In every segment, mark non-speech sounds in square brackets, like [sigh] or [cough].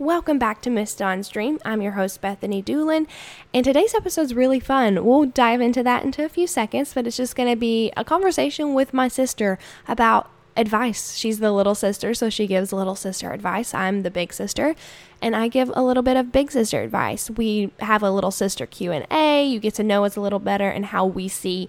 Welcome back to Miss Dawn's Dream. I'm your host, Bethany Doolin, and today's episode is really fun. We'll dive into that into a few seconds, but it's just going to be a conversation with my sister about advice. She's the little sister, so she gives little sister advice. I'm the big sister, and I give a little bit of big sister advice. We have a little sister Q&A. You get to know us a little better and how we see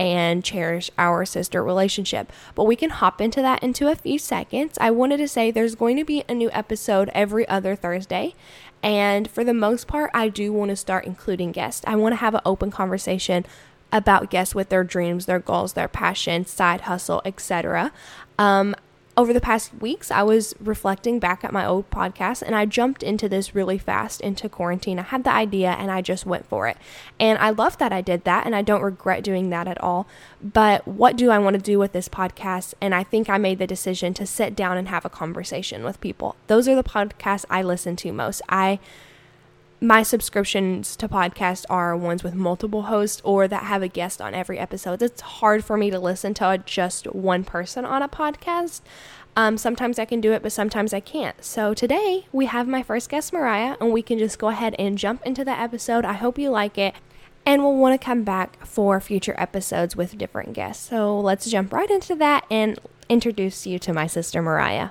and cherish our sister relationship. But we can hop into that into a few seconds. I wanted to say there's going to be a new episode every other Thursday. And for the most part, I do want to start including guests. I want to have an open conversation about guests with their dreams, their goals, their passion, side hustle, etc. Um, over the past weeks, I was reflecting back at my old podcast and I jumped into this really fast into quarantine. I had the idea and I just went for it. And I love that I did that and I don't regret doing that at all. But what do I want to do with this podcast? And I think I made the decision to sit down and have a conversation with people. Those are the podcasts I listen to most. I my subscriptions to podcasts are ones with multiple hosts or that have a guest on every episode. It's hard for me to listen to just one person on a podcast. Um, sometimes I can do it, but sometimes I can't. So today we have my first guest, Mariah, and we can just go ahead and jump into the episode. I hope you like it. And we'll want to come back for future episodes with different guests. So let's jump right into that and introduce you to my sister, Mariah.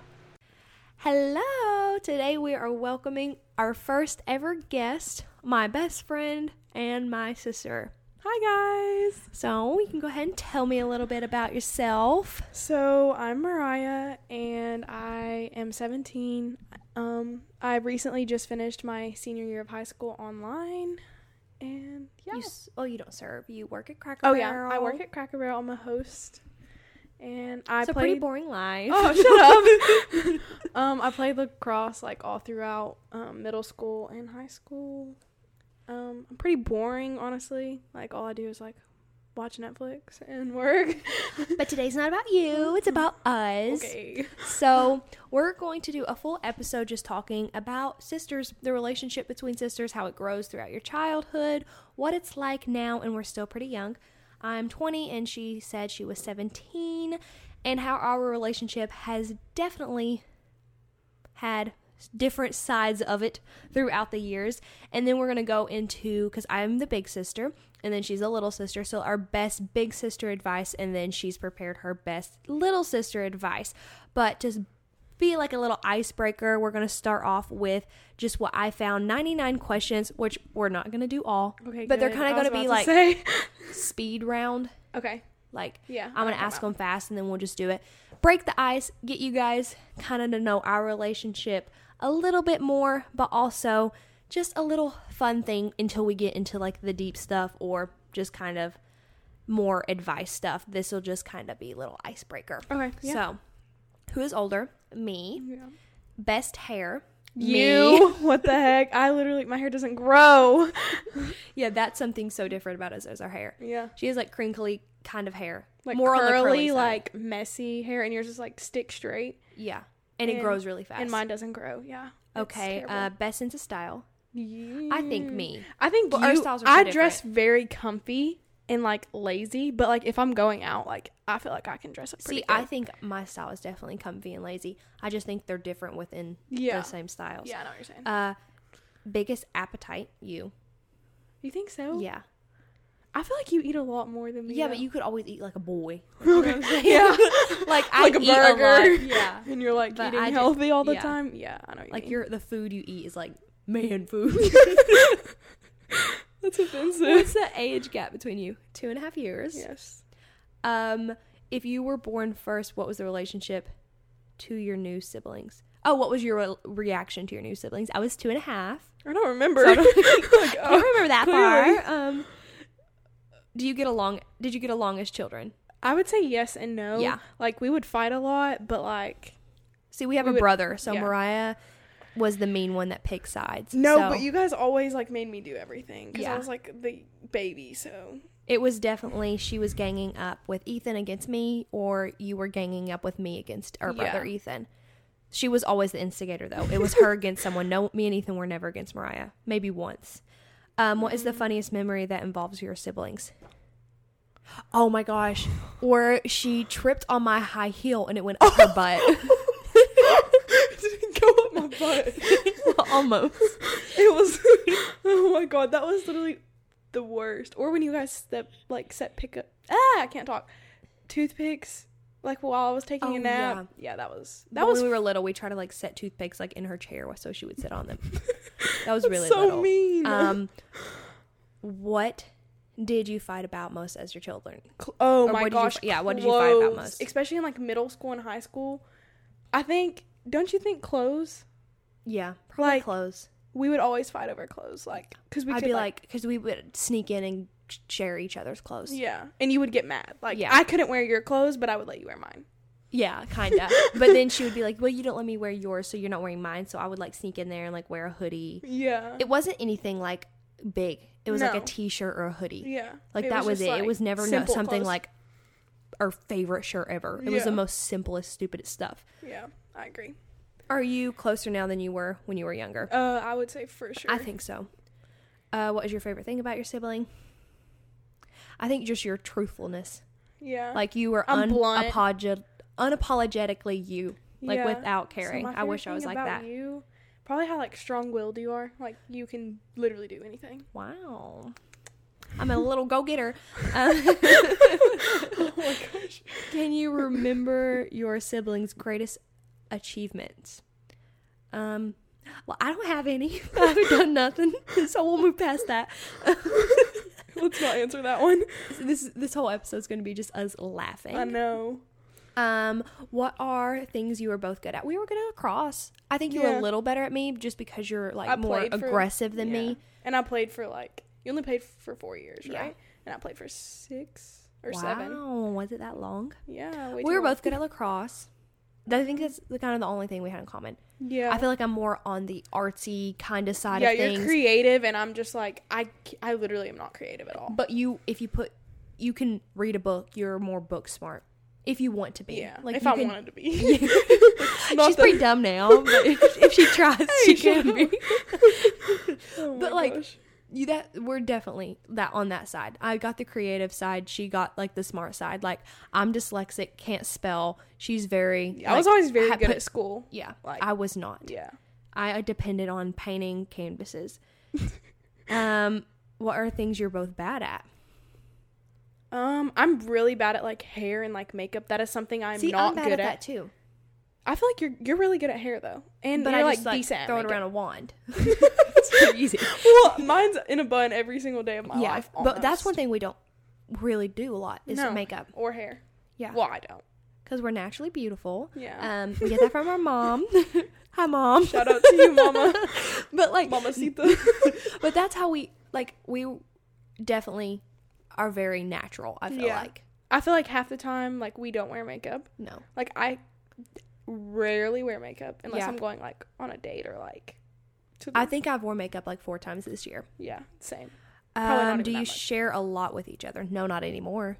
Hello! Today we are welcoming our first ever guest, my best friend, and my sister. Hi, guys. So, you can go ahead and tell me a little bit about yourself. So, I'm Mariah and I am 17. Um, I recently just finished my senior year of high school online. And yeah. You, oh, you don't serve. You work at Cracker oh, Barrel. yeah. I work at Cracker Barrel. I'm a host. And I it's a pretty boring life. Oh, shut up. [laughs] [laughs] um, I played lacrosse like all throughout um, middle school and high school. Um, I'm pretty boring, honestly. Like all I do is like watch Netflix and [laughs] work. but today's not about you. It's about us. Okay. So we're going to do a full episode just talking about sisters, the relationship between sisters, how it grows throughout your childhood, what it's like now, and we're still pretty young. I'm 20 and she said she was 17, and how our relationship has definitely had different sides of it throughout the years. And then we're going to go into because I'm the big sister and then she's a little sister. So our best big sister advice, and then she's prepared her best little sister advice. But just be like a little icebreaker. We're going to start off with just what I found 99 questions, which we're not going to do all. Okay. But they're kind of going to be like say. [laughs] speed round. okay. Like, Yeah. I'm going to ask them fast and then we'll just do it. Break the ice, get you guys kind of to know our relationship a little bit more, but also just a little fun thing until we get into like the deep stuff or just kind of more advice stuff. This will just kind of be a little icebreaker. Okay. Yeah. So, who is older? Me. yeah. Best hair? You. [laughs] What the heck? I literally my hair doesn't grow. [laughs] Yeah, that's something so different about us as our hair. Yeah. She has like crinkly kind of hair. Like More curly, curly like messy hair, and yours is like stick straight, Yeah. And, it grows really fast. and mine doesn't grow. Yeah. Okay. Uh, best sense of style? You- I think me. I think But our styles are so I dress very comfy and like lazy, but like if I'm going out, like I feel like I can dress up. Pretty See, I think my style is definitely comfy and lazy. I just think they're different within yeah, the same styles. yeah, I know what you're saying. Uh, biggest appetite? You. you think so? Yeah. I feel like you eat a lot more than me. Yeah, though. but you could always eat like a boy. [laughs] okay, yeah, [laughs] like I like a burger. lot. Yeah. and you're like But eating I healthy all the yeah. time. Yeah, I know. You Like mean. your the food you eat is like man food. [laughs] [laughs] That's offensive. What's the age gap between you? Two and a half years. yes. Um, if you were born first, what was the relationship to your new siblings? Oh, what was your re- reaction to your new siblings? I was two and a half. I don't remember. So [laughs] [laughs] I don't, Like, I don't remember that clearly. far. Um, do you get along? Did you get along as children? I would say yes and no. Yeah. Like we would fight a lot, but like See, we have We a would- brother, so yeah. Mariah was the mean one that picked sides. no, So but you guys always like made me do everything because Yeah. I was like the baby. So It was definitely she was ganging up with Ethan against me, or you were ganging up with me against our brother Ethan. She was always the instigator, though. It was her against someone. No, me and Ethan were never against Mariah. Maybe once. Um, what is the funniest memory that involves your siblings? Oh my gosh! Or she tripped on my high heel and it went up her butt. [laughs] didn't go up my butt. Almost. [laughs] It was. [laughs] oh my god, that was literally the worst. Or when you guys step like set pick up. Ah, I can't talk. Toothpicks. Like while I was taking Oh, a nap. Yeah, that was that That was when we were little. We tried to like set toothpicks like in her chair so she would sit on them. [laughs] That was really so little. mean. Um, what did you fight about most as your children? Oh or my did you gosh. yeah, what did you fight about most? Especially in like middle school and high school. I think. Don't you think clothes? Yeah, probably Like, clothes. We would always fight over clothes, like because we I'd could be like, because we would sneak in and share each other's clothes. yeah, and you would get mad. Like Yeah. I couldn't wear your clothes, but I would let you wear mine. Yeah, kind of. [laughs] but then she would be like, "Well, you don't let me wear yours, so you're not wearing mine." So I would like sneak in there and like wear a hoodie. Yeah. It wasn't anything like big. It was like a No. t-shirt or a hoodie. yeah. Like that was just, it. it was never no, something clothes. like our favorite shirt ever. It was the most simplest, stupidest stuff. Yeah, I agree. Are you closer now than you were when you were younger? Uh, I would say for sure. I think so. Uh, what is your favorite thing about your sibling? I think just your truthfulness. Yeah. Like you were I'm unapolog- unapologetically you, like Yeah. without caring. my I wish I was like that. You probably how like strong-willed you are. Like you can literally do anything. Wow. I'm a little go getter. Um, [laughs] oh my gosh. [laughs] can you remember your siblings' greatest achievements? Um, well, I don't have any. [laughs] I haven't done nothing, [laughs] so we'll move past that. [laughs] Let's not answer that one. this this whole episode's going to be just us laughing. I know. Um, what are things you were both good at? We were good at lacrosse. I think you were a little better at me just because you're like I more for- aggressive than Yeah. me. And I played for like you only played for four years, Yeah. right? And I played for six or wow, seven. was it that long? Yeah. we were both good at lacrosse. I think that's the kind of the only thing we had in common. Yeah. I feel like I'm more on the artsy kind of side yeah, of you're creative, and I'm just like I. I literally am not creative at all. but you, if you put, you can read a book. You're more book smart if you want to be. yeah, like if I can- wanted to be. [laughs] [laughs] She's Not pretty dumb now, but if, if she tries, [laughs] she can be. Oh But, like, gosh. You that we're definitely that on that side. I got the creative side. She got like the smart side. Like I'm dyslexic, can't spell. She's very. I was always very had good put- at school. Yeah, like- I was not. Yeah. I depended on painting canvases. [laughs] um, what are things you're both bad at? Um, I'm really bad at like hair and like makeup. That is something I'm See, not I'm bad good at, at. that too. I feel like you're you're really good at hair though, and But you're I like just like decent. at throw it makeup. around a wand. [laughs] [laughs] it's pretty easy. Well, mine's in a bun every single day of my yeah, life. but that's one thing we don't really do a lot is No. makeup or hair. Yeah. Well, I don't. because we're naturally beautiful. Yeah. Um, we get that from our mom. [laughs] Hi, mom. Shout out to you, Mama. But like, Mama Sita. but that's how we like. We definitely are very natural. I feel Yeah. like I feel like half the time, like we don't wear makeup. no. Like I rarely wear makeup unless Yeah. I'm going like on a date or like. To the, I think I've worn makeup like four times this year. yeah, same. Um, do you share a lot with each other? No, not anymore.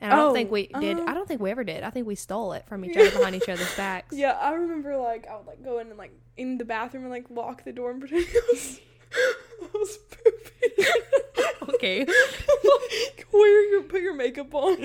And I don't Oh, think we did. um, I don't think we ever did. I think we stole it from each other behind each other's [laughs] backs. Yeah, I remember like I would like go in and like in the bathroom and like lock the door and pretend I was, [laughs] I was pooping. [laughs] Okay. [laughs] wear your put your makeup on.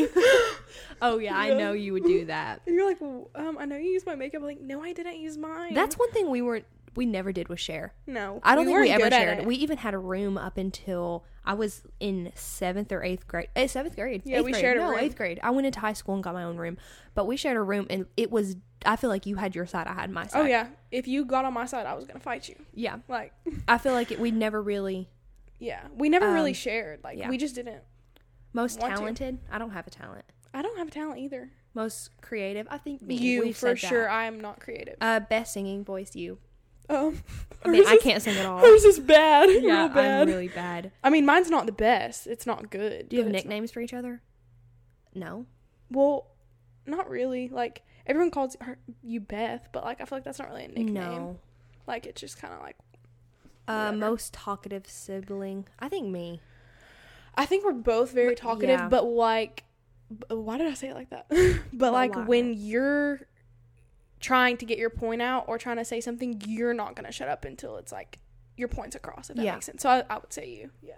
Oh yeah, I know you would do that. And you're like, "W- um, I know you used my makeup. I'm like, no, I didn't use mine. That's one thing we weren't. We never did was share. no. I don't think we ever shared. it. We even had a room up until I was in seventh or eighth grade. Eh, seventh grade. Yeah, Eighth we grade. shared a room. eighth grade. I went into high school and got my own room, but we shared a room, and it was. I feel like you had your side, I had my side. Oh yeah, if you got on my side, I was gonna fight you. yeah. Like, I feel [laughs] like it, we never really yeah, we never really Um, shared. Like, yeah. we just didn't. most Want to. talented. I don't have a talent. I don't have a talent either. Most creative. I think me. you We've for sure. I am not creative. Uh, best singing voice. You. Um, I mean, I can't sing at all. Hers is bad. Yeah, real bad. I'm really bad. I mean, mine's not the best. It's not good. Do you have nicknames for each other? No. well, not really. Like everyone calls her, you Beth, but like I feel like that's not really a nickname. No. Like it's just kind of like Uh, most talkative sibling. I think me. I think we're both very But- talkative, yeah. but like, why did I say it like that? [laughs] but like why? when you're trying to get your point out or trying to say something, you're not gonna shut up until it's like your point's across. If that Yeah. makes sense. So I, I would say you. Yeah.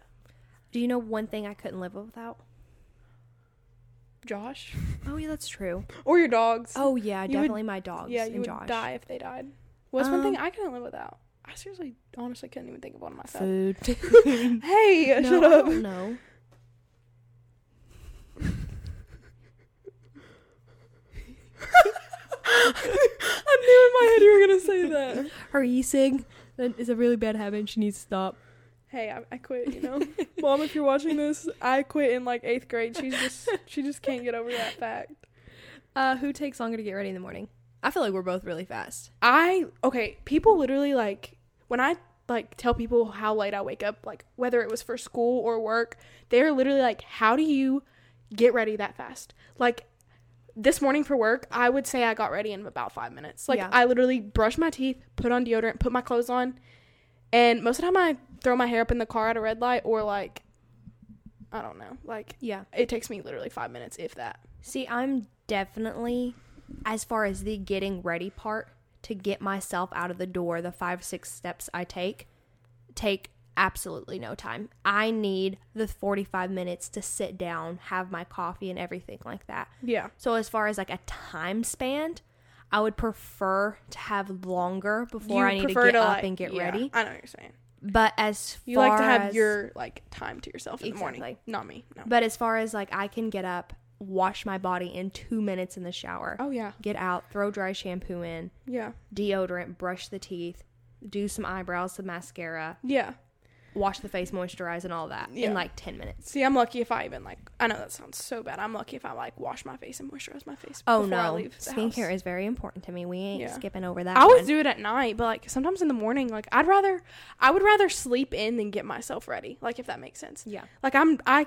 Do you know one thing I couldn't live without? Josh Oh yeah, that's true. or your dogs. Oh yeah, You would- definitely my dogs yeah, and you would Josh. die if they died. What's one thing Um, I couldn't live without? I seriously, honestly, couldn't even think of one myself. Food. [laughs] [laughs] Hey, no, shut up. don't. [laughs] I knew in my head you were gonna say that. Her. That is a really bad habit. and She needs to stop. Hey, I, I quit. You know, mom, if you're watching this, I quit in like eighth grade. She's just she just can't get over that fact. Uh, who takes longer to get ready in the morning? I feel like we're both really fast. I okay. People literally like when I like tell people how late I wake up, like whether it was for school or work, they're literally like, "How do you get ready that fast?" Like this morning for work, I would say I got ready in about five minutes. Like Yeah. I literally brushed my teeth, put on deodorant, put my clothes on, and most of the time I throw my hair up in the car at a red light or like I don't know, like Yeah. it takes me literally five minutes if that. See, I'm definitely, as far as the getting ready part, to get myself out of the door, the five, six steps I take, take absolutely no time. I need the 45 minutes to sit down, have my coffee, and everything like that. Yeah. So, as far as like a time span, I would prefer to have longer before I need to get up like- and get yeah, ready. I know what you're saying. But as You like to have as- your like time to yourself in the morning. Exactly. Not me. No. But as far as like I can get up, wash my body in two minutes in the shower, Oh yeah. get out, throw dry shampoo in, Yeah. deodorant, brush the teeth, do some eyebrows, some mascara, Yeah. wash the face, moisturize, and all that Yeah. in like 10 minutes. See, I'm lucky if I even like. I know that sounds so bad. I'm lucky if I like wash my face and moisturize my face. Oh before I no, leave skincare house. is very important to me. We ain't Yeah. skipping over that. I always one. do it at night, but like sometimes in the morning, like I'd rather, I would rather sleep in than get myself ready. Like if that makes sense. Yeah. Like I'm, I,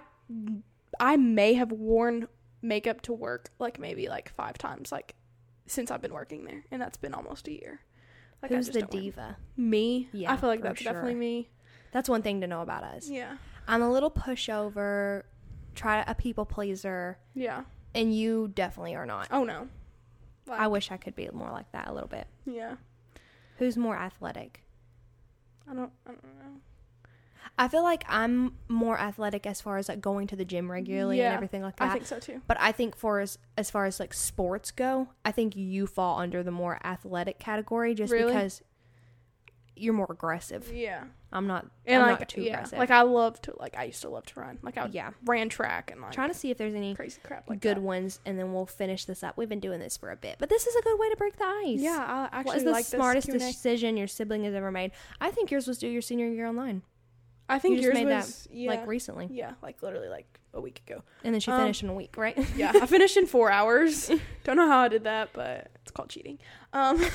I may have worn makeup to work like maybe like five times like since I've been working there, and that's been almost a year. Like I Who's the diva? Me. Yeah, I feel like that's definitely me. That's one thing to know about us. Yeah. I'm a little pushover, try a people pleaser, Yeah. and you definitely are not. Oh no. Like, I wish I could be more like that a little bit. Yeah. Who's more athletic? I don't. I don't know. I feel like I'm more athletic as far as like going to the gym regularly Yeah, and everything like that. I think so too. But I think for as as far as like sports go, I think you fall under the more athletic category just Really? because you're more aggressive. Yeah. I'm not. And I'm like not too yeah, aggressive. like I love to like I used to love to run. Like I yeah, ran track and like trying to see if there's any crazy crap like good that. ones, and then we'll finish this up. We've been doing this for a bit, but this is a good way to break the ice. Yeah, I actually What is the like smartest decision your sibling has ever made? I think yours was do your senior year online. I think you yours made that, was yeah, Like recently, yeah, like literally like a week ago. and then she Um, finished in a week, right? Yeah, [laughs] I finished in four hours. Don't know how I did that, but it's called cheating. Um, [laughs]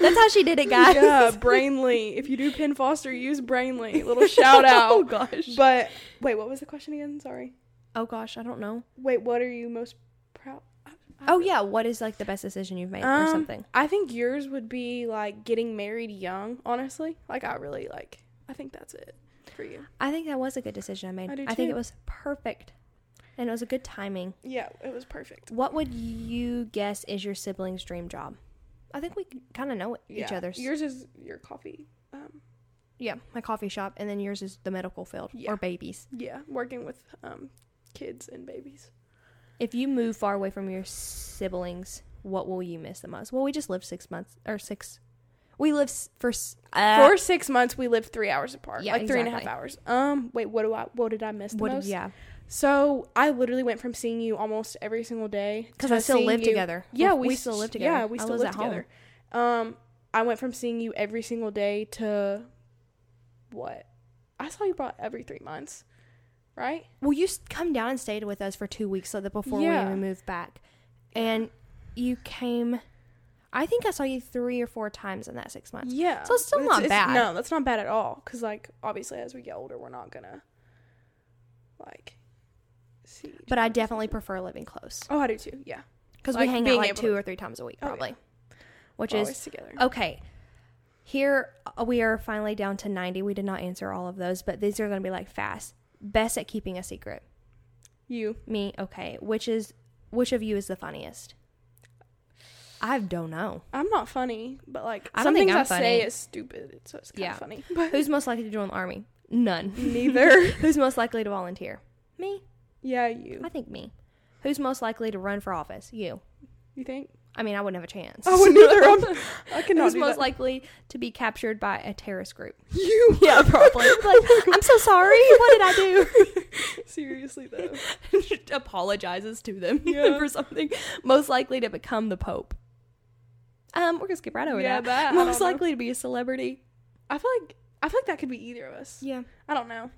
That's how she did it, guys. yeah, Brainly. If you do Penn Foster, use Brainly. Little shout [laughs] out. oh gosh. But wait, what was the question again? Sorry. oh gosh, I don't know. Wait, what are you most proud? Oh yeah, what is like the best decision you've made or Um, something? I think yours would be like getting married young. Honestly, like I really like. I think that's it for you. I think that was a good decision I made. I do I think it was perfect. And it was a good timing. Yeah, it was perfect. What would you guess is your sibling's dream job? I think we kind of know each Yeah. other's. Yours is your coffee. Um, yeah, my coffee shop, and then yours is the medical field Yeah. or babies. yeah, working with um kids and babies. If you move far away from your siblings, what will you miss the most? Well, we just lived six months or six. We lived s- for s- uh, For six months, we lived three hours apart. Yeah, like three and a half exactly. hours. Um, wait, what do I? What did I miss the what? most? Yeah, So I literally went from seeing you almost every single day because to I still seeing live you- together. Yeah, we, still live together. Yeah, we I still lives live at together. Um, I went from seeing you every single day to what? I saw you about every three months, right? Well, you s- come down and stayed with us for two weeks so that before we even moved back, and you came. I think I saw you three or four times in that six months. Yeah. So it's still not bad. No, that's not bad at all. Cause like obviously as we get older, we're not gonna like see. But I definitely prefer living close Oh, I do too. Yeah. because Like we hang out like two to- or three times a week Oh, yeah. probably, which We're is together. okay. Here uh, we are finally down to ninety. We did not answer all of those, but these are going to be like fast. Best at keeping a secret. You. Me, okay. Which is which of you is the funniest? I don't know. I'm not funny, but like I some things I say is stupid, so it's kind Yeah. of funny. [laughs] But Who's most likely to join the army? None. neither. [laughs] Who's most likely to volunteer? Me. yeah, you. I think me. Who's most likely to run for office? You. You think? I mean, I wouldn't have a chance. I wouldn't either. I'm- [laughs] I cannot Who's most that. likely to be captured by a terrorist group? you. Yeah, probably. like, I'm so sorry. What did I do? Seriously though. apologizes to them Yeah. for something. Most likely to become the Pope. Um, we're gonna skip right over Yeah, that. that, Most don't know. likely to be a celebrity. I feel like I feel like that could be either of us. Yeah. I don't know.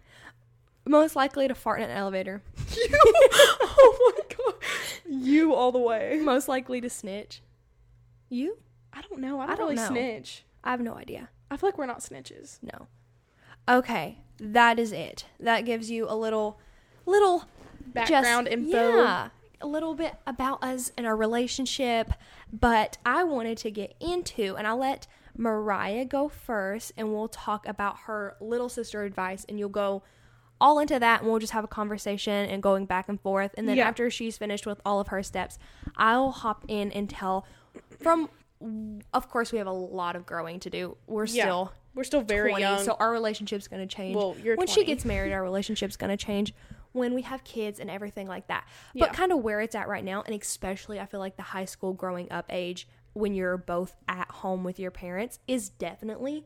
Most likely to fart in an elevator. [laughs] You. oh my god. You all the way. Most likely to snitch. You? I don't know. I I don't, don't really know. snitch. I have no idea. I feel like we're not snitches. No. Okay, that is it. That gives you a little, little Background just, info. Yeah, a little bit about us and our relationship. But I wanted to get into, and I'll let Mariah go first, and we'll talk about her little sister advice, and you'll go all into that, and we'll just have a conversation and going back and forth. And then Yeah. after she's finished with all of her steps, I'll hop in and tell from. Of course, we have a lot of growing to do. We're Yeah. still We're still very 20, young. so our relationship's going to change. well, you're when 20. she gets married, our relationship's going to change. When we have kids and everything like that. Yeah. But kind of where it's at right now, and especially I feel like the high school growing up age when you're both at home with your parents is definitely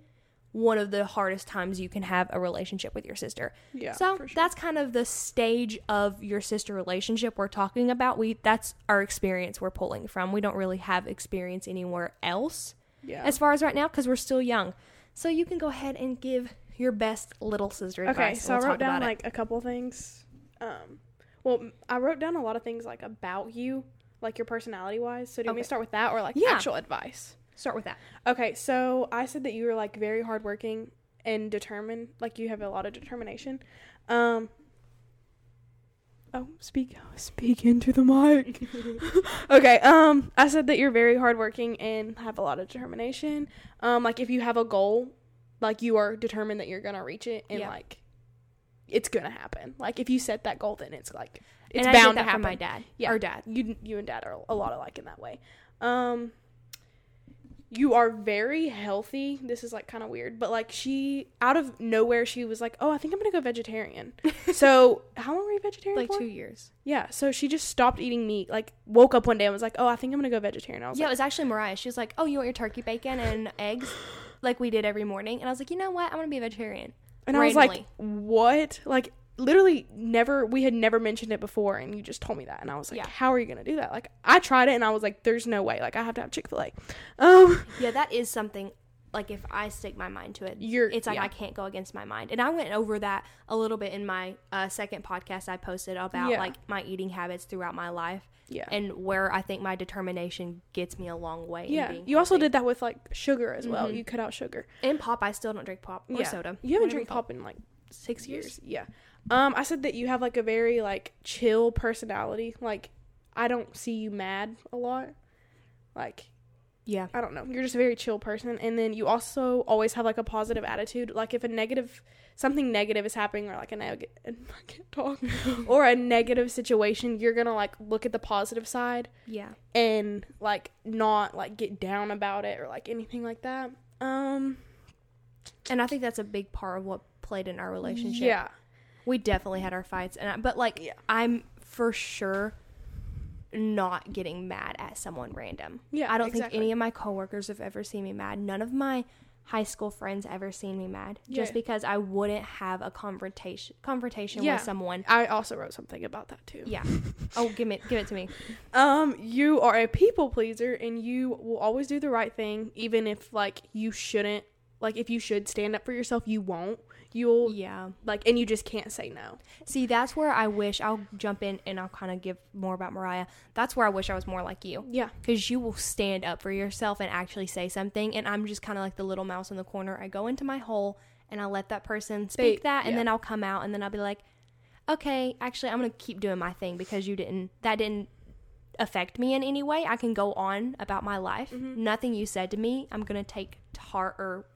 one of the hardest times you can have a relationship with your sister. Yeah, So sure. that's kind of the stage of your sister relationship we're talking about. We that's our experience we're pulling from. We don't really have experience anywhere else yeah. as far as right now because we're still young. So you can go ahead and give your best little sister advice. okay, so I wrote down about it. like a couple things. Um, well, I wrote down a lot of things like about you, like your personality wise. So do you want me Okay. to start with that or like Yeah. actual advice? Start with that. Okay, so I said that you were like very hardworking and determined. Like you have a lot of determination. Um. Oh, speak [laughs] speak into the mic. [laughs] okay. Um, I said that you're very hardworking and have a lot of determination. Um, like if you have a goal, like you are determined that you're gonna reach it, and Yeah. like it's gonna happen. Like if you set that goal, then it's like it's and I bound did that to happen. my dad. Yeah. Our dad. You you and dad are a lot alike in that way. Um you are very healthy. This is like kind of weird, but like she out of nowhere she was like, "Oh, I think I'm going to go vegetarian." [laughs] so, how long were you vegetarian Like for? two years. Yeah, so she just stopped eating meat. Like woke up one day and was like, "Oh, I think I'm going to go vegetarian." I was Yeah, it was actually Mariah. She was like, "Oh, you want your turkey bacon and eggs, like we did every morning?" And I was like, "You know what? I'm gonna be a vegetarian." And I was like, "What?" Like literally never we had never mentioned it before and you just told me that and I was like, Yeah. "How are you going to do that?" Like I tried it and I was like, "There's no way. Like I have to have Chick-fil-A." Um Yeah, that is something. Like if I stick my mind to it, You're- it's like yeah. I can't go against my mind. And I went over that a little bit in my uh, second podcast I posted about Yeah. like my eating habits throughout my life yeah. and where I think my determination gets me a long way. in Yeah, you also did that with like sugar as well. Mhm. You cut out sugar. And pop, I still don't drink pop or yeah, soda. You haven't drank pop in like six years. years. Yeah. Um, I said that you have like a very like chill personality. Like, I don't see you mad a lot. Like, Yeah. I don't know. You're just a very chill person, and then you also always have like a positive attitude. Like, if a negative something negative is happening, or like a negative, [laughs] I can't talk, [laughs] or a negative situation, you're gonna like look at the positive side Yeah. and like not like get down about it or like anything like that. Um, And I think that's a big part of what played in our relationship. yeah. We definitely had our fights and I, but like Yeah. I'm for sure not getting mad at someone random. Yeah, I don't exactly. think any of my coworkers have ever seen me mad. None of my high school friends ever seen me mad just Yeah. because I wouldn't have a confrontation confrontation Yeah. with someone. I also wrote something about that too. Yeah. [laughs] oh, give me give it to me. Um, you are a people pleaser and you will always do the right thing, even if like you shouldn't. Like if you should stand up for yourself, you won't. You'll Yeah. like, and you just can't say no. See, that's where I wish I'll jump in and I'll kind of give more about Mariah. That's where I wish I was more like you. Yeah, because you will stand up for yourself and actually say something. And I'm just kind of like the little mouse in the corner. I go into my hole and I let that person speak They- that, and yeah. then I'll come out and then I'll be like, okay, actually, I'm gonna keep doing my thing because you didn't. That didn't affect me in any way. I can go on about my life. Mm-hmm. Nothing you said to me, I'm gonna take to heart or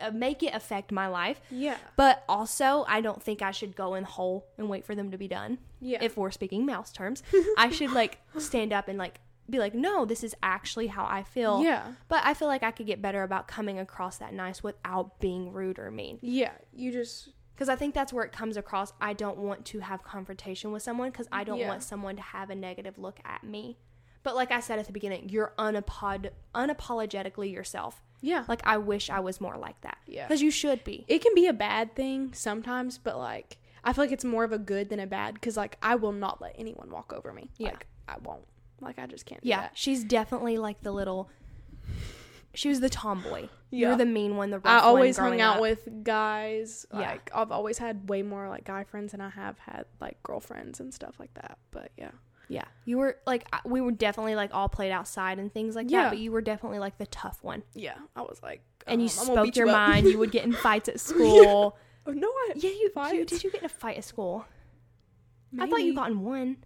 uh, make it affect my life. yeah, But also, I don't think I should go in the hole and wait for them to be done yeah. if we're speaking mouse terms, [laughs] I should like stand up and like be like, no, this is actually how I feel. yeah, But I feel like I could get better about coming across that nice without being rude or mean. yeah. You just Because I think that's where it comes across. I don't want to have confrontation with someone because I don't Yeah. want someone to have a negative look at me. But like I said at the beginning, you're unapod- unapologetically yourself. Yeah. Like I wish I was more like that. Yeah. Because you should be. it can be a bad thing sometimes, but like I feel like it's more of a good than a bad because like I will not let anyone walk over me. Yeah. Like I won't. Like I just can't. Yeah. She's definitely like the little. She was the tomboy. Yeah. You're the mean one. The rough I always hung out up. with guys. Yeah. I've always had way more like guy friends than I have had like girlfriends and stuff like that. But yeah. Yeah, you were like we were definitely like all played outside and things like Yeah. that. But you were definitely like the tough one, Yeah. I was like. and you um, I'm spoke your you mind. You would get in [laughs] fights at school. Oh, no, I. yeah, you, you did. You get in a fight at school? I thought you got in one.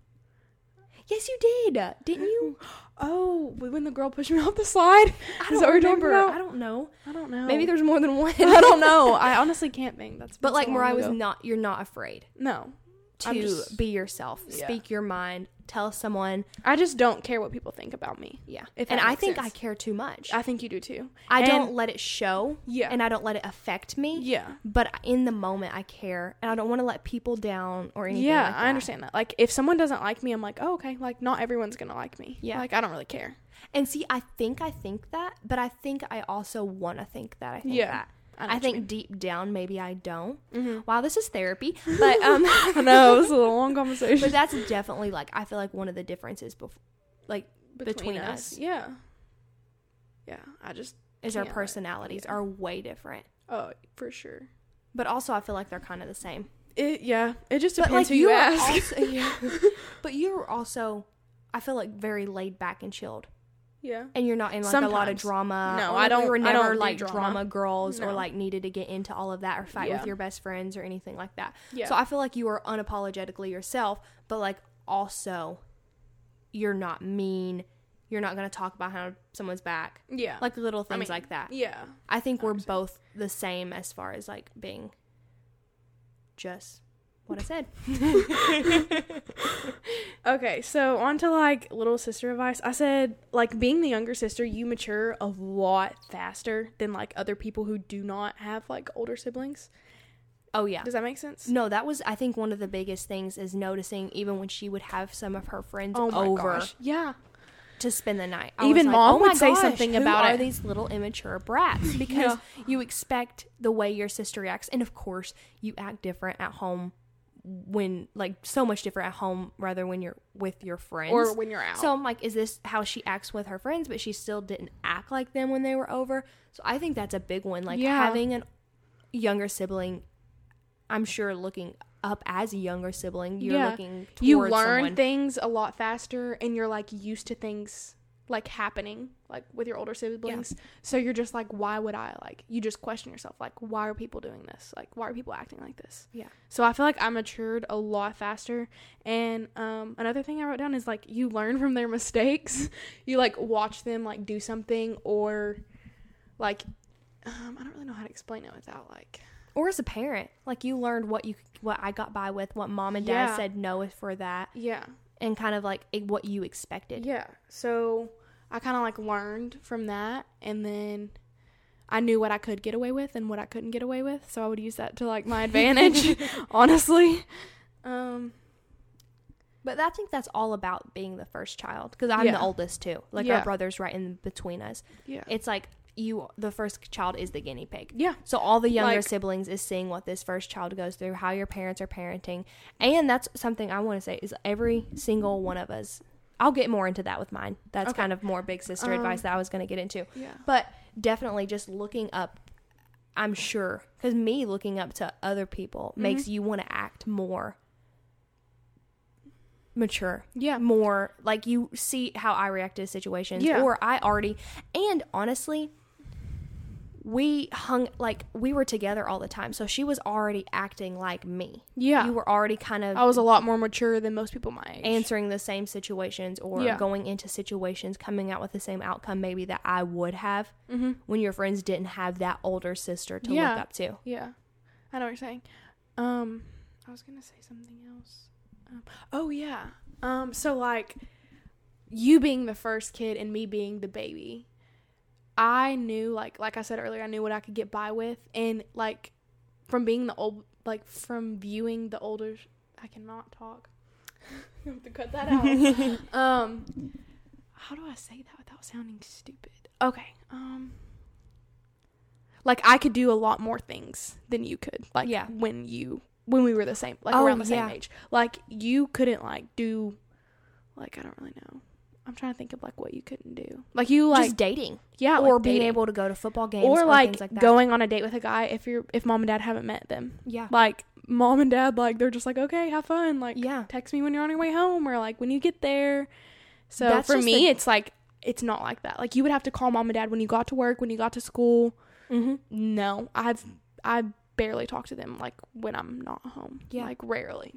Yes, you did. Didn't you? [gasps] Oh, when the girl pushed me [laughs] off the slide. I don't that what you're talking remember. I don't know. I don't know. Maybe there's more than one. [laughs] I don't [laughs] know. I honestly can't think. That's. But like Mariah was not. You're not afraid No. To just- be yourself. Yeah. Speak your mind. Tell someone. I just don't care what people think about me. Yeah. If and I think sense. I care too much. I think you do too. I And- don't let it show. Yeah. And I don't let it affect me. Yeah. But in the moment, I care, and I don't want to let people down or anything. Yeah, like that. I understand that. Like, if someone doesn't like me, I'm like, oh, okay. Like, not everyone's gonna like me. Yeah. Like, I don't really care. And see, I think I think that, but I think I also want to think that I think Yeah, that. I I, you think deep down, maybe I don't. Mhm. Wow, this is therapy, but [laughs] um, I know [laughs] it's a long conversation but that's definitely like I feel like one of the differences, bef- like between, between us. us. Yeah. Yeah, I just is our personalities yeah. are way different. oh for sure. But also, I feel like they're kind of the same. It yeah. It just depends like who you, are ask. also, yeah. [laughs] but you're also, I feel like very laid back and chilled. Yeah. And you're not in like a lot of drama. No, I don't- We were I never do like drama. drama, girls or like needed to get into all of that or fight Yeah. with your best friends or anything like that. Yeah. So I feel like you are unapologetically yourself, but like also, you're not mean. You're not gonna talk about how someone's back, yeah. like little I things mean, like that. yeah. I think we're both the same as far as like being just what I said. [laughs] [laughs] Okay, so on to like little sister advice. I said like being the younger sister, you mature a lot faster than like other people who do not have like older siblings. oh yeah. Does that make sense? No, that was I think one of the biggest things is noticing even when she would have some of her friends Oh over gosh. Yeah. to spend the night. I Even was like, mom "Oh would say something about are it." these little immature brats [laughs] because you expect the way your sister reacts, and of course you act different at home when like so much different at home rather when you're with your friends Or when you're out. So I'm like, is this how she acts with her friends? But she still didn't act like them when they were over. So I think that's a big one. Like Yeah. having a younger sibling, I'm sure looking up as a younger sibling, you're Yeah. looking towards you learn someone. things a lot faster and you're like used to things like happening like with your older siblings. So you're just like why would i like you just question yourself like why are people doing this? Like why are people acting like this? Yeah. so i feel like i matured a lot faster. And um another thing i wrote down is like you learn from their mistakes. [laughs] You like watch them like do something or like um i don't really know how to explain it without like or as a parent, like you learned what you what I got by with, what mom and dad Yeah. said no for that, yeah and kind of like what you expected. Yeah. So I kind of like learned from that and then I knew what I could get away with and what I couldn't get away with. So I would use that to like my advantage, [laughs] [laughs] honestly. Um But I think that's all about being the first child because I'm Yeah. the oldest too. Like Yeah. our brother's right in between us. yeah. It's like you, the first child is the guinea pig. Yeah. So all the younger Like- siblings is seeing what this first child goes through, how your parents are parenting, and that's something I want to say is every single one of us. I'll get more into that with mine. That's Okay. kind of more big sister Um, advice that I was going to get into. Yeah. But definitely just looking up, I'm sure, because me looking up to other people Mm-hmm. makes you want to act more mature, Yeah. more like you see how I react to situations, Yeah. or I already, and honestly, we hung like we were together all the time, so she was already acting like me. Yeah. You were already kind of I was a lot more mature than most people my age. answering the same situations or Yeah. going into situations coming out with the same outcome maybe that I would have Mhm. when your friends didn't have that older sister to Yeah. look up to. Yeah. I know what you're saying. Um I was going to say something else. Um, oh yeah. Um so like you being the first kid and me being the baby. I knew like like I said earlier I knew what I could get by with and like from being the old like from viewing the older I cannot talk. [laughs] I have to cut that out. [laughs] um how do I say that without sounding stupid? Okay. Um like I could do a lot more things than you could. Like Yeah. when you when we were the same like Oh, around the same yeah. age. Like you couldn't like do like I don't really know. I'm trying to think of like what you couldn't do. Like you like just dating yeah, or like being dating. able to go to football games or like, things like that. going on a date with a guy if you're if mom and dad haven't met them. yeah. Like mom and dad like they're just like okay, have fun. Like Yeah. text me when you're on your way home or like when you get there. So That's for me, the- it's like it's not like that. Like you would have to call mom and dad when you got to work, when you got to school. Mm-hmm. No, I've I barely talk to them like when I'm not home. Yeah. like rarely.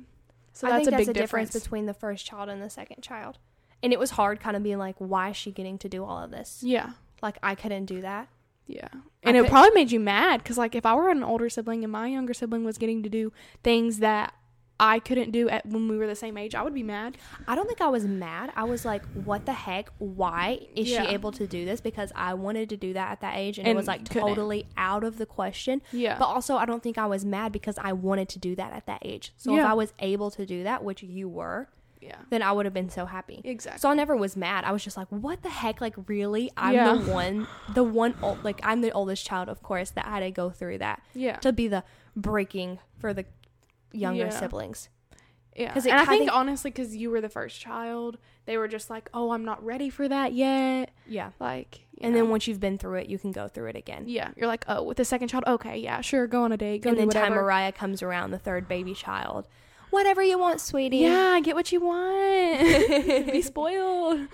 So I that's think a that's big difference. difference. between the first child and the second child. And it was hard kind of being like, why is she getting to do all of this? yeah, Like, I couldn't do that. yeah, I and it could- probably made you mad because like if I were an older sibling and my younger sibling was getting to do things that I couldn't do at when we were the same age, I would be mad. I don't think I was mad. I was like, what the heck? Why is Yeah. she able to do this? Because I wanted to do that at that age and, it And was like couldn't. totally out of the question. Yeah, But also, I don't think I was mad because I wanted to do that at that age. So if Yeah. I was able to do that, which you were, yeah, then I would have been so happy. exactly. So I never was mad. I was just like, what the heck? Like, really? I'm Yeah. the one, the one, old, like, I'm the oldest child, of course, that had to go through that yeah, to be the breaking for the younger Yeah. siblings. yeah. it- and I I think, think- honestly, because you were the first child, they were just like, "Oh, I'm not ready for that yet." Yeah. Like, And know. then once you've been through it, you can go through it again. Yeah, you're like, oh, with the second child, okay, yeah, sure, go on a date, go and then whatever. time Mariah comes around, the third baby child. Whatever you want, sweetie. yeah, get what you want. Be [laughs] spoiled.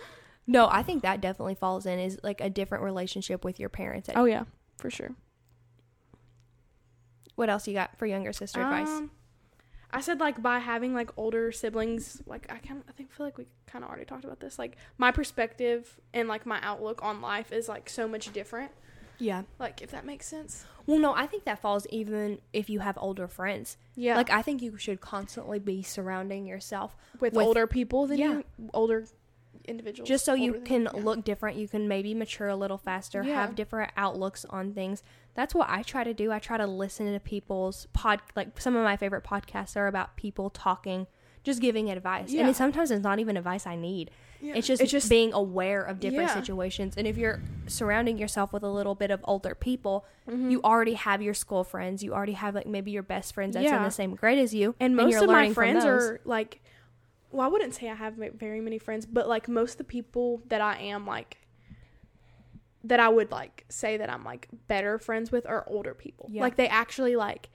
No, I think that definitely falls in is like a different relationship with your parents. Oh yeah, for sure. What else you got for younger sister advice? Um, I said like by having like older siblings, like I kind of I think feel like we kind of already talked about this. Like my perspective and like my outlook on life is like so much different. Yeah. Like if that makes sense. Well, no, I think that falls even if you have older friends. Yeah, Like I think you should constantly be surrounding yourself with, with- older people than Yeah. you, older individuals, just so you can yeah. look different. You can maybe mature a little faster, Yeah. have different outlooks on things. That's what I try to do. I try to listen to people's pod. Like some of my favorite podcasts are about people talking, just giving advice. Yeah. And it, sometimes it's not even advice I need. Yeah. It's just it's just being aware of different Yeah. situations. And if you're surrounding yourself with a little bit of older people, Mhm. you already have your school friends. You already have like maybe your best friends that's in the same grade as you. and most of my friends are like well i wouldn't say i have very many friends but like most of the people that i am like that i would like say that i'm like better friends with are older people like they actually like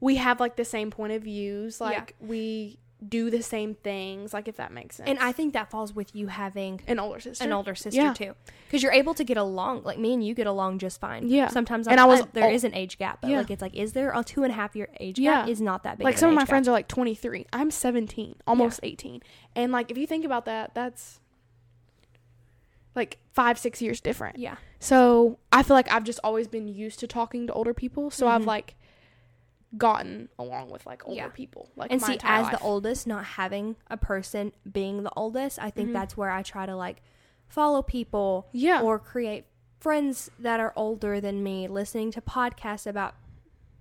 we have like the same point of views like we do the same things like if that makes sense And I think that falls with you having an older sister an older sister Yeah. too, because you're able to get along. Like me and you get along just fine. Yeah. Sometimes, And like, I was uh, there ol- is an age gap, but Yeah. like it's like, is there a two and a half year age gap? Yeah. gap? Is not that big. like of some an of my age gap. friends are like 23 i'm 17 almost 18 and like if you think about that that's like five six years different Yeah. So I feel like I've just always been used to talking to older people. So I've Mhm. like gotten along with like older Yeah. people. Like and see, as life. the oldest, not having a person being the oldest, I think Mhm. that's where I try to like follow people yeah, or create friends that are older than me, listening to podcasts about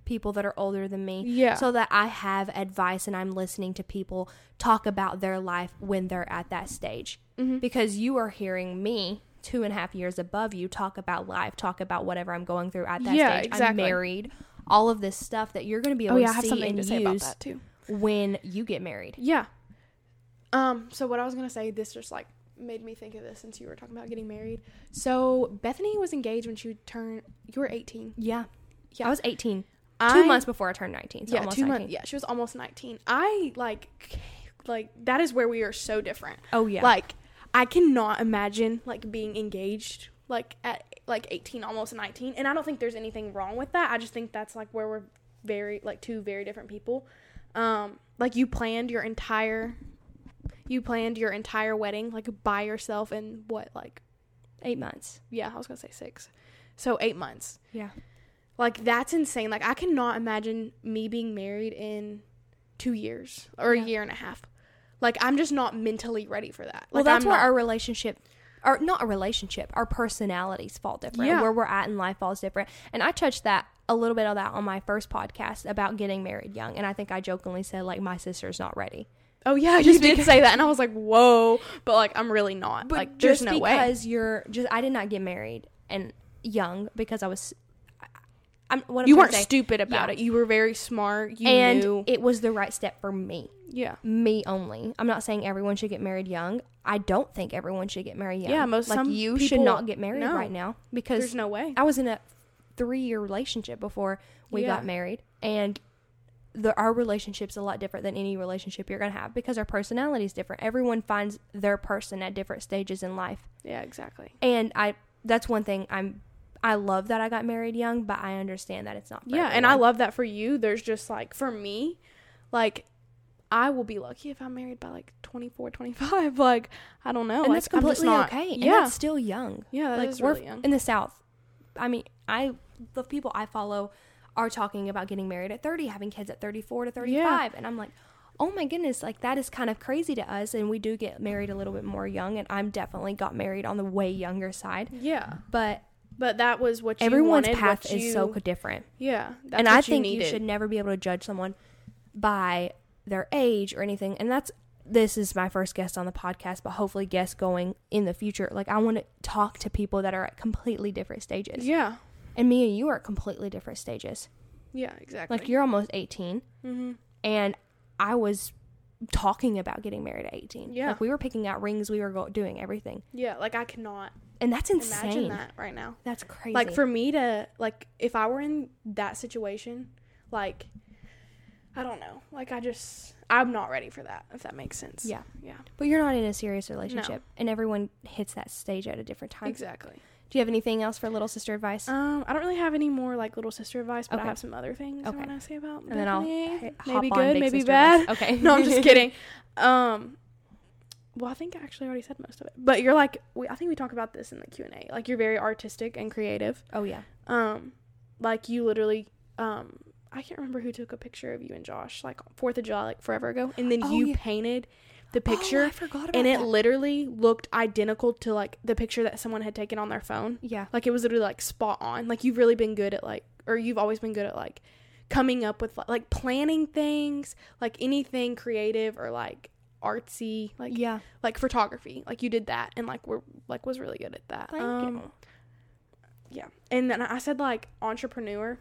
people that are older than me. yeah, so that I have advice and I'm listening to people talk about their life when they're at that stage. Mhm. Because you are hearing me, two and a half years above you, talk about life, talk about whatever I'm going through at that Yeah, stage. I'm married, all of this stuff that you're going to be able oh yeah, I to have see something and to say about that too. when you get married. Yeah. Um. So what I was gonna say, this just like made me think of this since you were talking about getting married. So Bethany was engaged when she turned. You were eighteen. Yeah. Yeah. I was 18. Two months before I turned 19. So yeah, almost two months. Yeah, she was almost nineteen. I like, like that is where we are so different. Oh, yeah. Like I cannot imagine like being engaged like at like 18 almost 19 and I don't think there's anything wrong with that. I just think that's like where we're very like two very different people. Um like you planned your entire you planned your entire wedding like by yourself in what like Eight months. yeah, I was going to say 6. So 8 months. Yeah. Like that's insane. Like I cannot imagine me being married in 2 years or Yeah. a year and a half. Like I'm just not mentally ready for that. Well, Like, that's I'm where not- our relationship, or not a relationship, our personalities fall different. Yeah. Where we're at in life falls different. And I touched that a little bit of that on my first podcast about getting married young. And I think I jokingly said like my sister's not ready. Oh yeah, Just you did because- say that, and I was like, "Whoa!" But like, I'm really not. But like, there's just no way. because you're just, I did not get married and young because I was. I'm what I'm You weren't say- stupid about Yeah. it. You were very smart. You and knew. it was the right step for me. yeah. Me only. I'm not saying everyone should get married young. I don't think everyone should get married young. Yeah, most- like some you should not get married no. right now because There's no way. I was in a three year relationship before we Yeah. got married, and the, our relationship's a lot different than any relationship you're gonna have because our personality is different. Everyone finds their person at different stages in life, Yeah, exactly. and I that's one thing I'm. I love that I got married young, but I understand that it's not. For Yeah, and I love that for you. There's just like for me, like I will be lucky if I'm married by like 24, 25. [laughs] Like I don't know. and like, that's completely not- okay. And Yeah, that's still young. yeah, that like is we're really young. in the South. I mean, I the people I follow are talking about getting married at 30, having kids at 34 to 35, and I'm like, oh my goodness, like that is kind of crazy to us. And we do get married a little bit more young, and I'm definitely got married on the way younger side. Yeah, But but that was what you everyone's wanted, path what is you, so different, Yeah, that's and I you think you, should never be able to judge someone by their age or anything. And that's this is my first guest on the podcast, but hopefully guests going in the future. Like I want to talk to people that are at completely different stages. Yeah, And me and you are at completely different stages. yeah, exactly. Like you're almost 18 mm-hmm. and I was talking about getting married at 18. Yeah. Like we were picking out rings, we were go- doing everything. yeah, like I cannot And that's insane. imagine that right now. That's crazy. Like for me to like if I were in that situation, like I don't know. Like I just I'm not ready for that, if that makes sense. Yeah. Yeah. but you're not in a serious relationship and everyone hits that stage at a different time. Exactly. Do you have anything else for little sister advice? Um, I don't really have any more like little sister advice, but Okay. I have some other things Okay. I want to say about and then I'll Bethany. h- hop maybe good, maybe bad. advice. Okay. [laughs] no, I'm just [laughs] kidding. Um, well, I think I actually already said most of it. But you're like, we, I think we talked about this in the Q and A. Like, you're very artistic and creative. Oh yeah. Um, like you literally, um, I can't remember who took a picture of you and Josh like Fourth of July, like forever ago, and then Oh, you yeah. painted the Oh, picture, I forgot about and it that. literally looked identical to like the picture that someone had taken on their phone. yeah. Like it was literally like spot on. Like you've really been good at like, or you've always been good at like coming up with like planning things, like anything creative or like artsy, like Yeah. like photography. Like you did that, and like we're like was really good at that. Thank um, you. Yeah, and then I said like entrepreneur.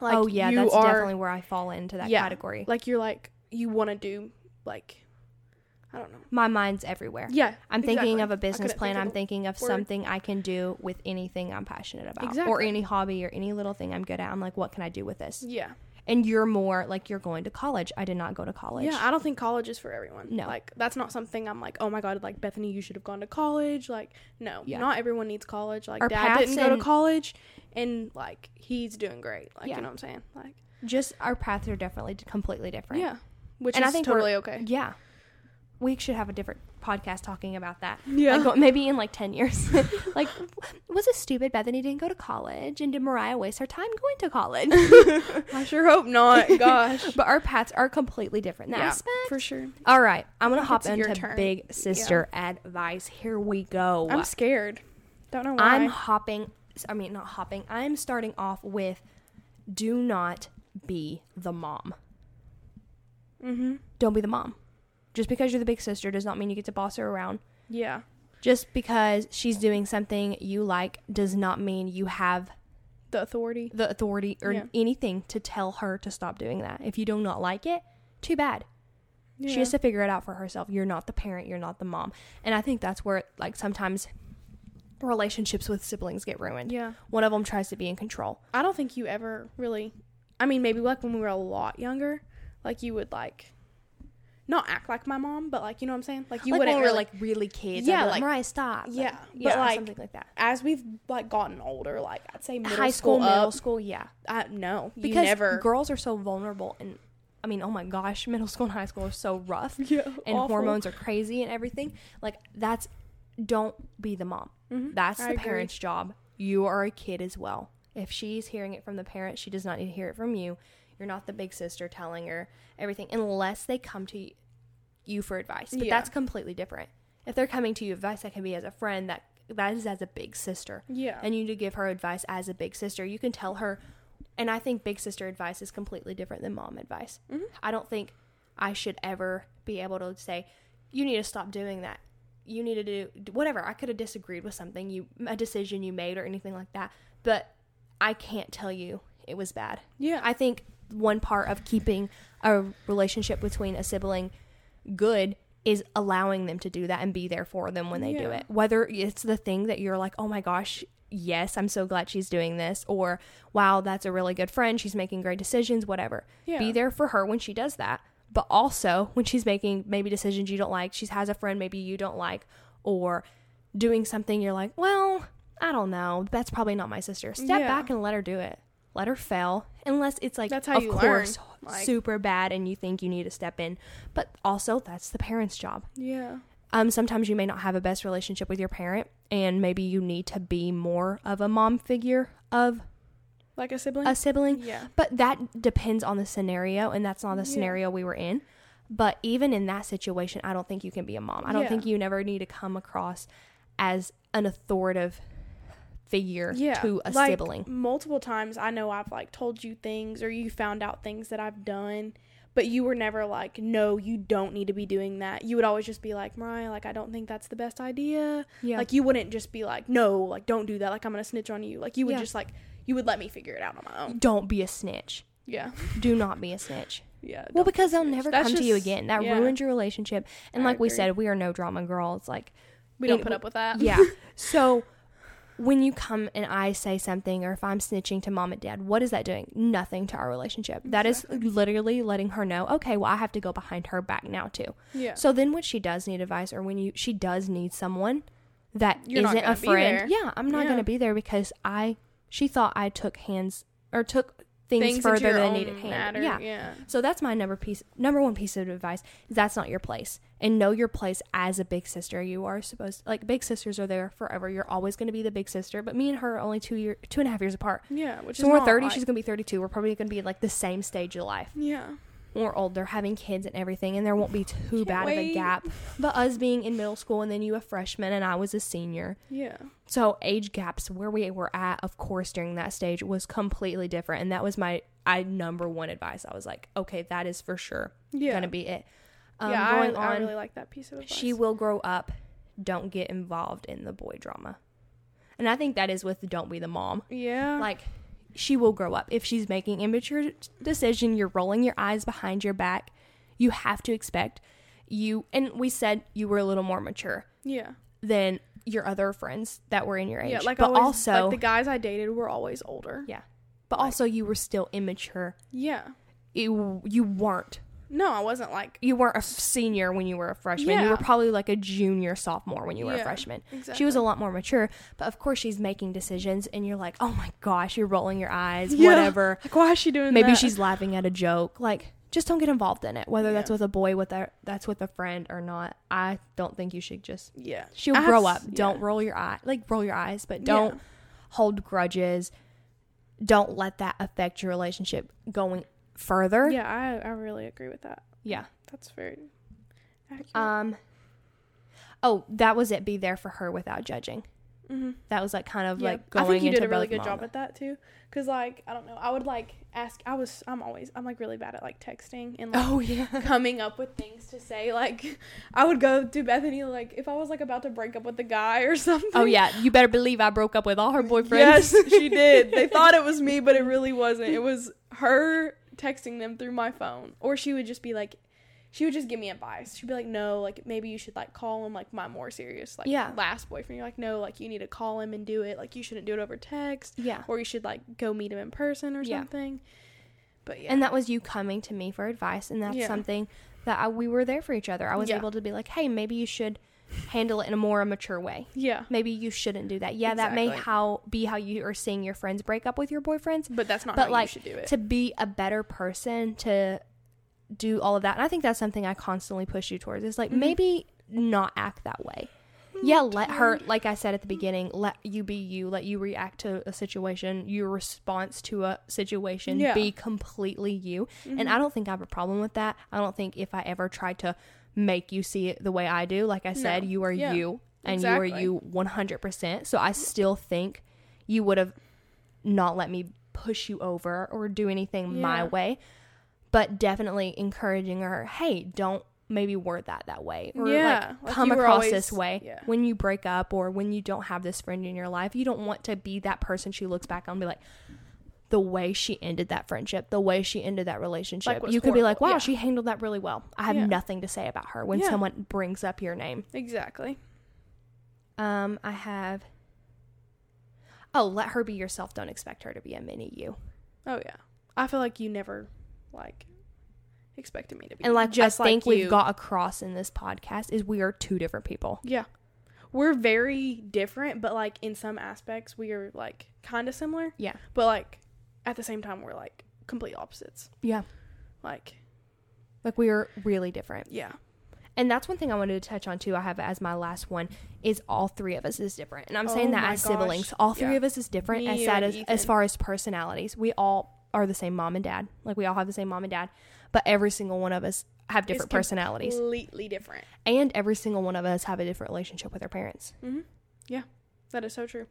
Like oh yeah, that's are, definitely where I fall into that Yeah. category. like you're like you want to do like I don't know. My mind's everywhere. Yeah, I'm thinking of a business plan. think I'm thinking of word. something I can do with anything I'm passionate about, or any hobby or any little thing I'm good at. I'm like, what can I do with this? Yeah, And you're more like you're going to college. I did not go to college. yeah. I don't think college is for everyone. No. like that's not something I'm like, oh my god, like Bethany, you should have gone to college. Like, no, Yeah. not everyone needs college. Like, Our Dad didn't go to college, and like he's doing great. Like, Yeah. you know what I'm saying? Like, Just our paths are definitely completely different. yeah, which And I is think totally okay. Yeah. We should have a different podcast talking about that. Yeah. Like, maybe in like 10 years. [laughs] like, was it stupid Bethany didn't go to college? And did Mariah waste her time going to college? [laughs] I sure hope not. [laughs] Gosh, but our paths are completely different. in that yeah, aspect. for sure. All right. I'm going to hop into turn. big sister advice. Here we go. I'm scared. Don't know why. I'm hopping. I mean, not hopping. I'm starting off with do not be the mom. mm-hmm. Don't be the mom. Just because you're the big sister does not mean you get to boss her around. Yeah. Just because she's doing something you like does not mean you have The authority. the authority or Yeah. anything to tell her to stop doing that. If you do not like it, too bad. Yeah. She has to figure it out for herself. You're not the parent, you're not the mom. And I think that's where like sometimes relationships with siblings get ruined. yeah. One of them tries to be in control. I don't think you ever really. I mean, maybe like when we were a lot younger, like you would like, not act like my mom, but like you know what I'm saying. Like you like wouldn't when we were really, like really kids. Yeah, like, like- Mariah, stop. Like, Yeah, but, yeah, like, something like that. as we've like gotten older, like I'd say middle High school, school, middle school, yeah. I, no, you Because never. girls are so vulnerable, and I mean, oh my gosh, [laughs] middle school and high school are so rough, yeah, and awful. hormones are crazy and everything. Like that's don't be the mom. Mhm. That's I the agree. parent's job. You are a kid as well. If she's hearing it from the parent, she does not need to hear it from you. You're not the big sister telling her everything unless they come to you for advice. But Yeah. that's completely different. If they're coming to you for advice, that can be as a friend. That that is as a big sister, Yeah, and you need to give her advice as a big sister. You can tell her, and I think big sister advice is completely different than mom advice. Mhm. I don't think I should ever be able to say, you need to stop doing that. You need to do whatever. I could have disagreed with something you a decision you made or anything like that, but I can't tell you it was bad. Yeah. I think one part of keeping a relationship between a sibling good is allowing them to do that and be there for them when they do it. Whether it's the thing that you're like, oh my gosh, yes, I'm so glad she's doing this, or wow, that's a really good friend. She's making great decisions, whatever. Yeah. Be there for her when she does that. But also when she's making maybe decisions you don't like, she has a friend maybe you don't like, or doing something you're like, well, I don't know. That's probably not my sister. Step Yeah. back and let her do it. Let her fail. Unless it's like, That's how of you learn, course, like- super bad and you think you need to step in. But also, that's the parent's job. yeah. Um, sometimes you may not have a best relationship with your parent, and maybe you need to be more of a mom figure of Like a sibling. a sibling. yeah. But that depends on the scenario, and that's not the Yeah. scenario we were in. But even in that situation, I don't think you can be a mom. I don't Yeah. think you never need to come across as an authoritative figure Yeah. to a like, sibling. Multiple times I know I've like told you things or you found out things that I've done, but you were never like, no, you don't need to be doing that. You would always just be like, Mariah, like I don't think that's the best idea. Yeah. Like you wouldn't just be like, no, like don't do that. Like I'm gonna snitch on you. Like you would Yeah. just like you would let me figure it out on my own. don't be a snitch. Yeah. Do not be a snitch. [laughs] Yeah. Well, because they'll never That's come to you again. That yeah. ruins your relationship. And I like we said, we are no drama girls. Like We don't put up with that. yeah. [laughs] So when you come and I say something, or if I'm snitching to mom and dad, what is that doing? Nothing to our relationship. That is Exactly. literally letting her know, okay, well, I have to go behind her back now too. Yeah. So then when she does need advice, or when you she does need someone that not not a friend, yeah, I'm not Yeah. going to be there because I she thought I took hands or took things, Things further than needed hand. Yeah. Yeah. So that's my number piece number one piece of advice is that's not your place. And know your place as a big sister. You are supposed like big sisters are there forever. You're always gonna be the big sister. But me and her are only two year two and a half years apart. Yeah. Which So is when we're thirty, like- she's gonna be thirty two. We're probably gonna be like the same stage of life. Yeah. When we're older, having kids and everything, and there won't be too bad of a gap. But us being in middle school and then you a freshman and I was a senior. Yeah. So age gaps where we were at, of course, during that stage was completely different, and that was my I number one advice. I was like, okay, that is for sure Yeah. gonna be it. Um, yeah. going I, I really like that piece of advice. she will grow up. Don't get involved in the boy drama, and I think that is with don't be the mom. Yeah. Like she will grow up if she's making immature decision. You're rolling your eyes behind your back. You have to expect you. And we said you were a little more mature yeah. than your other friends that were in your age. Yeah. Like but always, also, like the guys I dated were always older. yeah, but also you were still immature. Yeah. You you weren't. No, I wasn't like You weren't a f- senior when you were a freshman. You were probably like a junior, sophomore when you were a freshman. exactly. She was a lot more mature, but of course she's making decisions, and you're like, oh my gosh, you're rolling your eyes, Yeah. whatever. [laughs] like why is she doing Maybe that? she's laughing at a joke. Like, just don't get involved in it, whether that's with a boy, with a that's with a friend or not. I don't think you should just. yeah. She'll I grow up. Don't roll your eye, like roll your eyes, but don't Yeah. hold grudges. Don't let that affect your relationship going further. Yeah, I I really agree with that. Yeah. That's very accurate. Um. Oh, that was it. Be there for her without judging. hmm That was like kind of Yeah, like going I think you did a really good mom- job at that too. Cause like I don't know, I would like ask. I was I'm always I'm like really bad at like texting and like Oh yeah. [laughs] coming up with things to say. Like I would go to Bethany like if I was like about to break up with the guy or something. Oh yeah. You better believe I broke up with all her boyfriends. Yes, she did. They [laughs] thought it was me, but it really wasn't. It was her texting them through my phone. Or she would just be like, she would just give me advice. She'd be like, no, like maybe you should like call him like my more serious like Yeah. last boyfriend. You're like, no, like you need to call him and do it. Like you shouldn't do it over text. yeah. Or you should like go meet him in person or Yeah. something. But yeah. And that was you coming to me for advice, and that's Yeah. something that I, we were there for each other. I was able to be like, hey, maybe you should handle it in a more mature way. yeah. Maybe you shouldn't do that. Yeah, that may how be how you are seeing your friends break up with your boyfriends, But that's not but how like you should do it. to be a better person to do all of that. And I think that's something I constantly push you towards. Is like Mhm. maybe not act that way. Yeah, let her like I said at the beginning, let you be you, let you react to a situation, your response to a situation Yeah. be completely you. And Mhm. I don't think I have a problem with that. I don't think if I ever tried to make you see it the way I do, like I said, No. you are Yeah. you and you are you 100%. So I still think you would have not let me push you over or do anything my way. but definitely encouraging her, hey, don't maybe word that that way or Yeah, like come across always- this way yeah. when you break up or when you don't have this friend in your life. You don't want to be that person she looks back on and be like, the way she ended that friendship, the way she ended that relationship. was you could be like, wow, yeah. she handled that really well. I have Yeah. nothing to say about her when Yeah. someone brings up your name. Exactly. Um, I have. Oh, let her be yourself. Don't expect her to be a mini you. Oh yeah. I feel like you never like expected me to be And like just I think like we've got across in this podcast is we are two different people. Yeah. We're very different, but like in some aspects we are like kind of similar, Yeah. but like at the same time we're like complete opposites. Yeah. Like, Like we are really different. yeah. And that's one thing I wanted to touch on too. I have as my last one is all three of us is different. And I'm saying Oh that my as siblings. All three Yeah. of us is different Me as sad as, as far as personalities. We all are the same mom and dad. Like we all have the same mom and dad. But every single one of us have different com- personalities. Completely different. And every single one of us have a different relationship with our parents. Mm-hmm. Yeah. That is so true.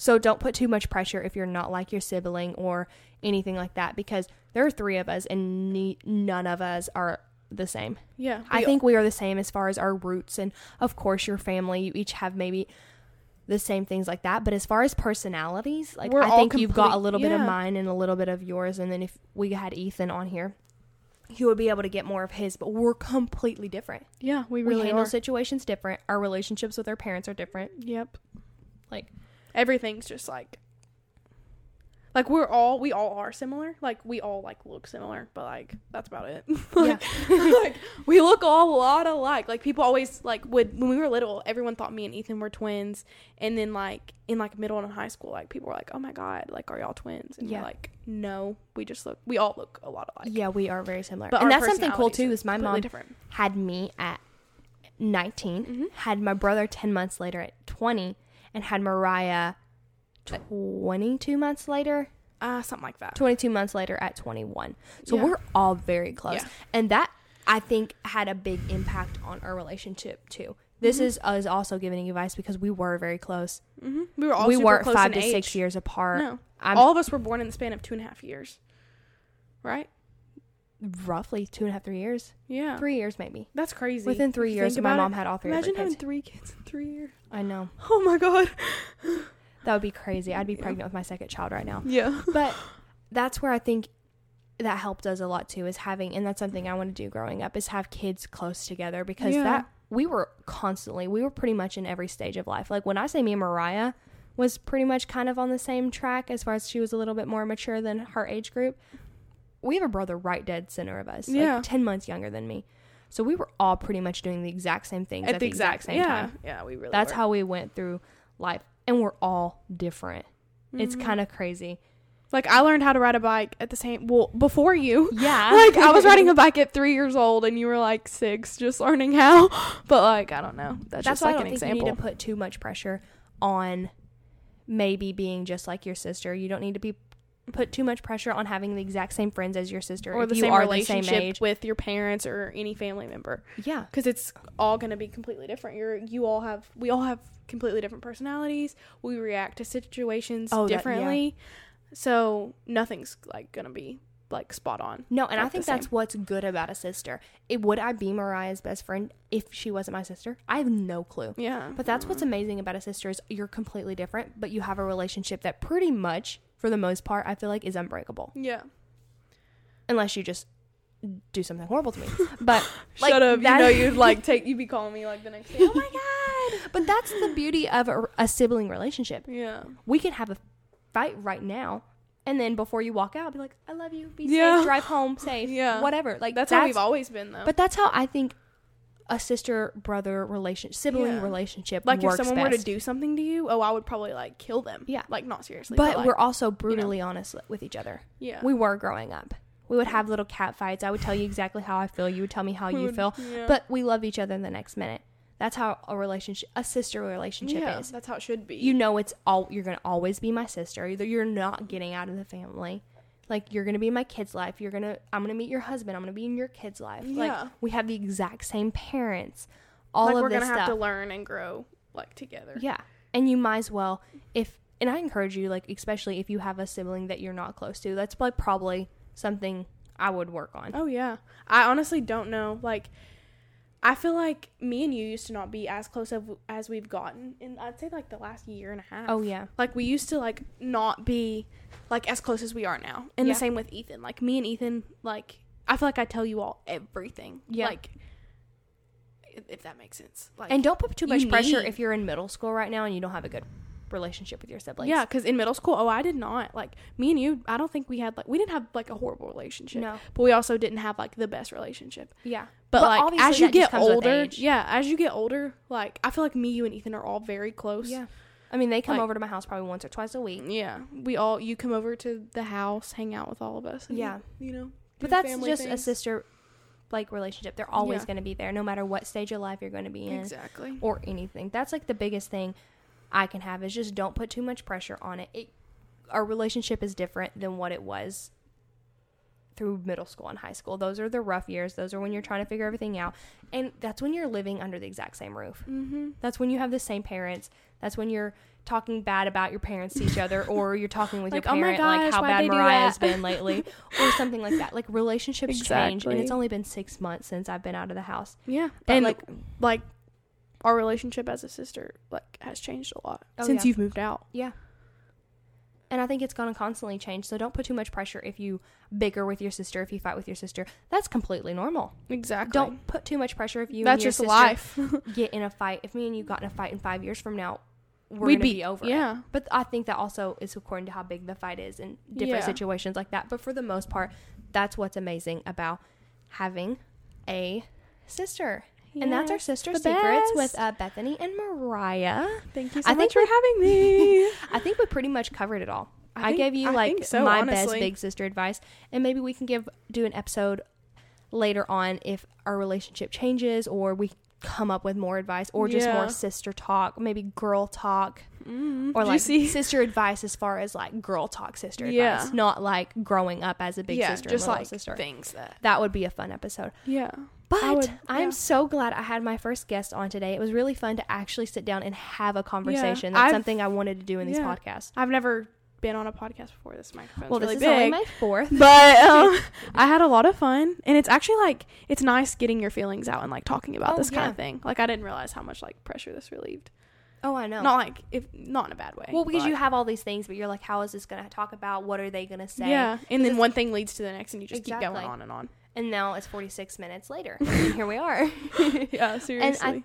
So don't put too much pressure if you're not like your sibling or anything like that because there are three of us and ne- none of us are the same. Yeah. I think we are the same as far as our roots and of course your family you each have maybe the same things like that but as far as personalities like We're I think you've got a complete- little bit of mine and a little bit of yours and then if we had Ethan on here he would be able to get more of his but we're completely different. yeah, we We really handle are. situations different. Our relationships with our parents are different. Yep. Like Everything's just like like we're all we all are similar. Like we all like look similar, but like that's about it. [laughs] like, [laughs] like we look all a lot alike. Like people always like would when we were little, everyone thought me and Ethan were twins, and then like in like middle and high school, like people were like, "Oh my god, like are y'all twins?" And Yeah. we're like, "No, we just look. We all look a lot alike." yeah, we are very similar. But and that's something cool too is my mom different. had me at 19, Mhm. had my brother 10 months later at 20, and had Mariah 22 months later, Uh, something like that. 22 months later at 21. So Yeah. we're all very close. Yeah. And that, I think, had a big impact on our relationship too. This Mm-hmm. is us also giving advice because we were very close. hmm We were all we close five to age. six years apart. No, all of us were born in the span of two and a half years, right? Roughly two and a half, three years. Yeah, Three years maybe. that's crazy. Within three years, my mom it, had all three of Imagine having kids. three kids in three years. I know. Oh my god. [laughs] That would be crazy. I'd be Yeah. pregnant with my second child right now. Yeah. but [laughs] that's where I think that helped us a lot too is having and that's something I want to do growing up is have kids close together because Yeah. that we were constantly we were pretty much in every stage of life. Like when I say me and Mariah was pretty much kind of on the same track as far as she was a little bit more mature than her age group. We have a brother right dead center of us, Yeah. like 10 months younger than me. So we were all pretty much doing the exact same things at, the exact, same yeah. time. Yeah, we really. That's were. how we went through life and we're all different. It's Mhm. kind of crazy. like I learned how to ride a bike at the same. Well, before you. Yeah. [laughs] Like I was riding a [laughs] bike at three years old, and you were like six, just learning how. [laughs] But like I don't know. That's, That's just like an example. you need to put too much pressure on maybe being just like your sister. You don't need to be put too much pressure on having the exact same friends as your sister or if the you same are the same relationship age. with your parents or any family member. Yeah. because it's all going to be completely different. You're you all have we all have completely different personalities. We react to situations Oh, that- yeah. differently, so nothing's like going to be like spot on. No, and I Like think that's what's good about a sister. It would I be Mariah's best friend if she wasn't my sister? I have no clue. Yeah, But that's what's amazing about a sister is you're completely different, but you have a relationship that pretty much, for the most part, I feel like is unbreakable. yeah. Unless you just do something horrible to me. [laughs] But [laughs] like, Shut up! You know you'd like take you'd be calling me like the next day. Oh my god! [laughs] But that's the beauty of a, a sibling relationship. Yeah, We can have a fight right now, and then before you walk out, be like, "I love you. Be Yeah. safe. Drive home [laughs] safe. Yeah. whatever." Like that's, how we've always been though. But that's how I think a sister brother relationship, sibling Yeah. relationship like if someone were to do something to you, oh, I would probably like kill them. Yeah. like not seriously. But like, we're also brutally honest with each other. yeah. We were growing up. We would have little cat fights. I would tell you exactly how I feel. You would tell me how you feel. yeah. But we love each other in the next minute. That's how a relationship, a sister relationship yeah, is. that's how it should be. you know it's all you're gonna always be my sister either you're not getting out of the family like you're gonna be in my kid's life you're gonna i'm gonna meet your husband i'm gonna be in your kid's life like Yeah. we have the exact same parents all like of we're this gonna stuff have to learn and grow like together. yeah and you might as well if and i encourage you like especially if you have a sibling that you're not close to that's like probably something I would work on. Oh yeah. I honestly don't know. Like I feel like me and you used to not be as close of, as we've gotten in I'd say like the last year and a half. Oh yeah. Like we used to like not be like as close as we are now. And Yeah. the same with Ethan. Like me and Ethan like I feel like I tell you all everything. Yeah. Like if, that makes sense. Like And don't put too much pressure if you're in middle school right now and you don't have a good relationship with your siblings. Yeah, because in middle school, oh, I did not like me and you. I don't think we had like we didn't have like a horrible relationship. No. but we also didn't have like the best relationship. Yeah. But, But like as you get older, yeah, as you get older, like I feel like me, you, and Ethan are all very close. Yeah. I mean, they come Like- over to my house probably once or twice a week. yeah. We all you come over to the house, hang out with all of us. and, Yeah. you know. But that's just a sister like relationship. They're always Yeah. going to be there no matter what stage of life you're going to be in Exactly. or anything. That's like the biggest thing I can have is just don't put too much pressure on it. it our relationship is different than what it was through middle school and high school. Those are the rough years. Those are when you're trying to figure everything out. And that's when you're living under the exact same roof. Mm-hmm. That's when you have the same parents. That's when you're talking bad about your parents to each other, [laughs] or you're talking with Like, your "Oh my parent, like how bad do been lately, or [laughs] something like that. Like relationships change, and it's only been six months since I've been out of the house. Yeah, But and like like our relationship as a sister like has changed a lot Oh, since yeah. you've moved out. yeah. And I think it's gonna constantly change. So don't put too much pressure if you bicker with your sister, if you fight with your sister. That's completely normal. Exactly. Don't put too much pressure if you That's and your just sister life. [laughs] get in a fight. If me and you got in a fight in five years from now, we're We'd gonna be- be, over. it. yeah. But I think that also is according to how big the fight is in different Yeah. situations like that. But for the most part, that's what's amazing about having a sister. And that's our Yes, sister secrets with uh, Bethany and Mariah. Thank you so I much think for having me. [laughs] I think we pretty much covered it all. I I, gave you I like so, my honestly. best big sister advice, and maybe we can give do an episode later on if our relationship changes or we come up with more advice or just Yeah. more sister talk, maybe girl talk Mm, or like [laughs] sister advice as far as like girl talk sister Yeah. advice, not like growing up as a big yeah, sister just like sister. things that. That would be a fun episode. Yeah. But I would- I'm so glad I had my first guest on today. It was really fun to actually sit down and have a conversation. That's I've- something I wanted to do in these yeah. podcasts. I've never been on a podcast before. This microphone. Well, really this is big. only my fourth. but [laughs] um, I had a lot of fun, and it's actually like it's nice getting your feelings out and like talking about Oh, this kind of thing. Like I didn't realize how much like pressure this relieved. Oh, I know. Not like if not in a bad way. well, because you have all these things, but you're like, how is this going to talk about? What are they going to say? yeah, and then one thing leads to the next, and you just keep going on and on. And now it's 46 minutes later, [laughs] and here we are. [laughs] yeah, seriously.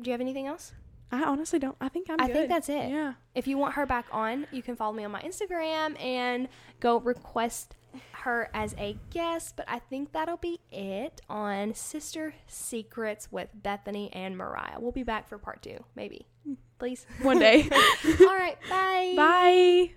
Do you have anything else? I, honestly don't. I think I'm. I good. think that's it. Yeah. If you want her back on, you can follow me on my Instagram and go request her as a guest. But I think that'll be it on Sister Secrets with Bethany and Mariah. We'll be back for part two, maybe. Hmm. Please. One day. [laughs] All right. Bye. Bye.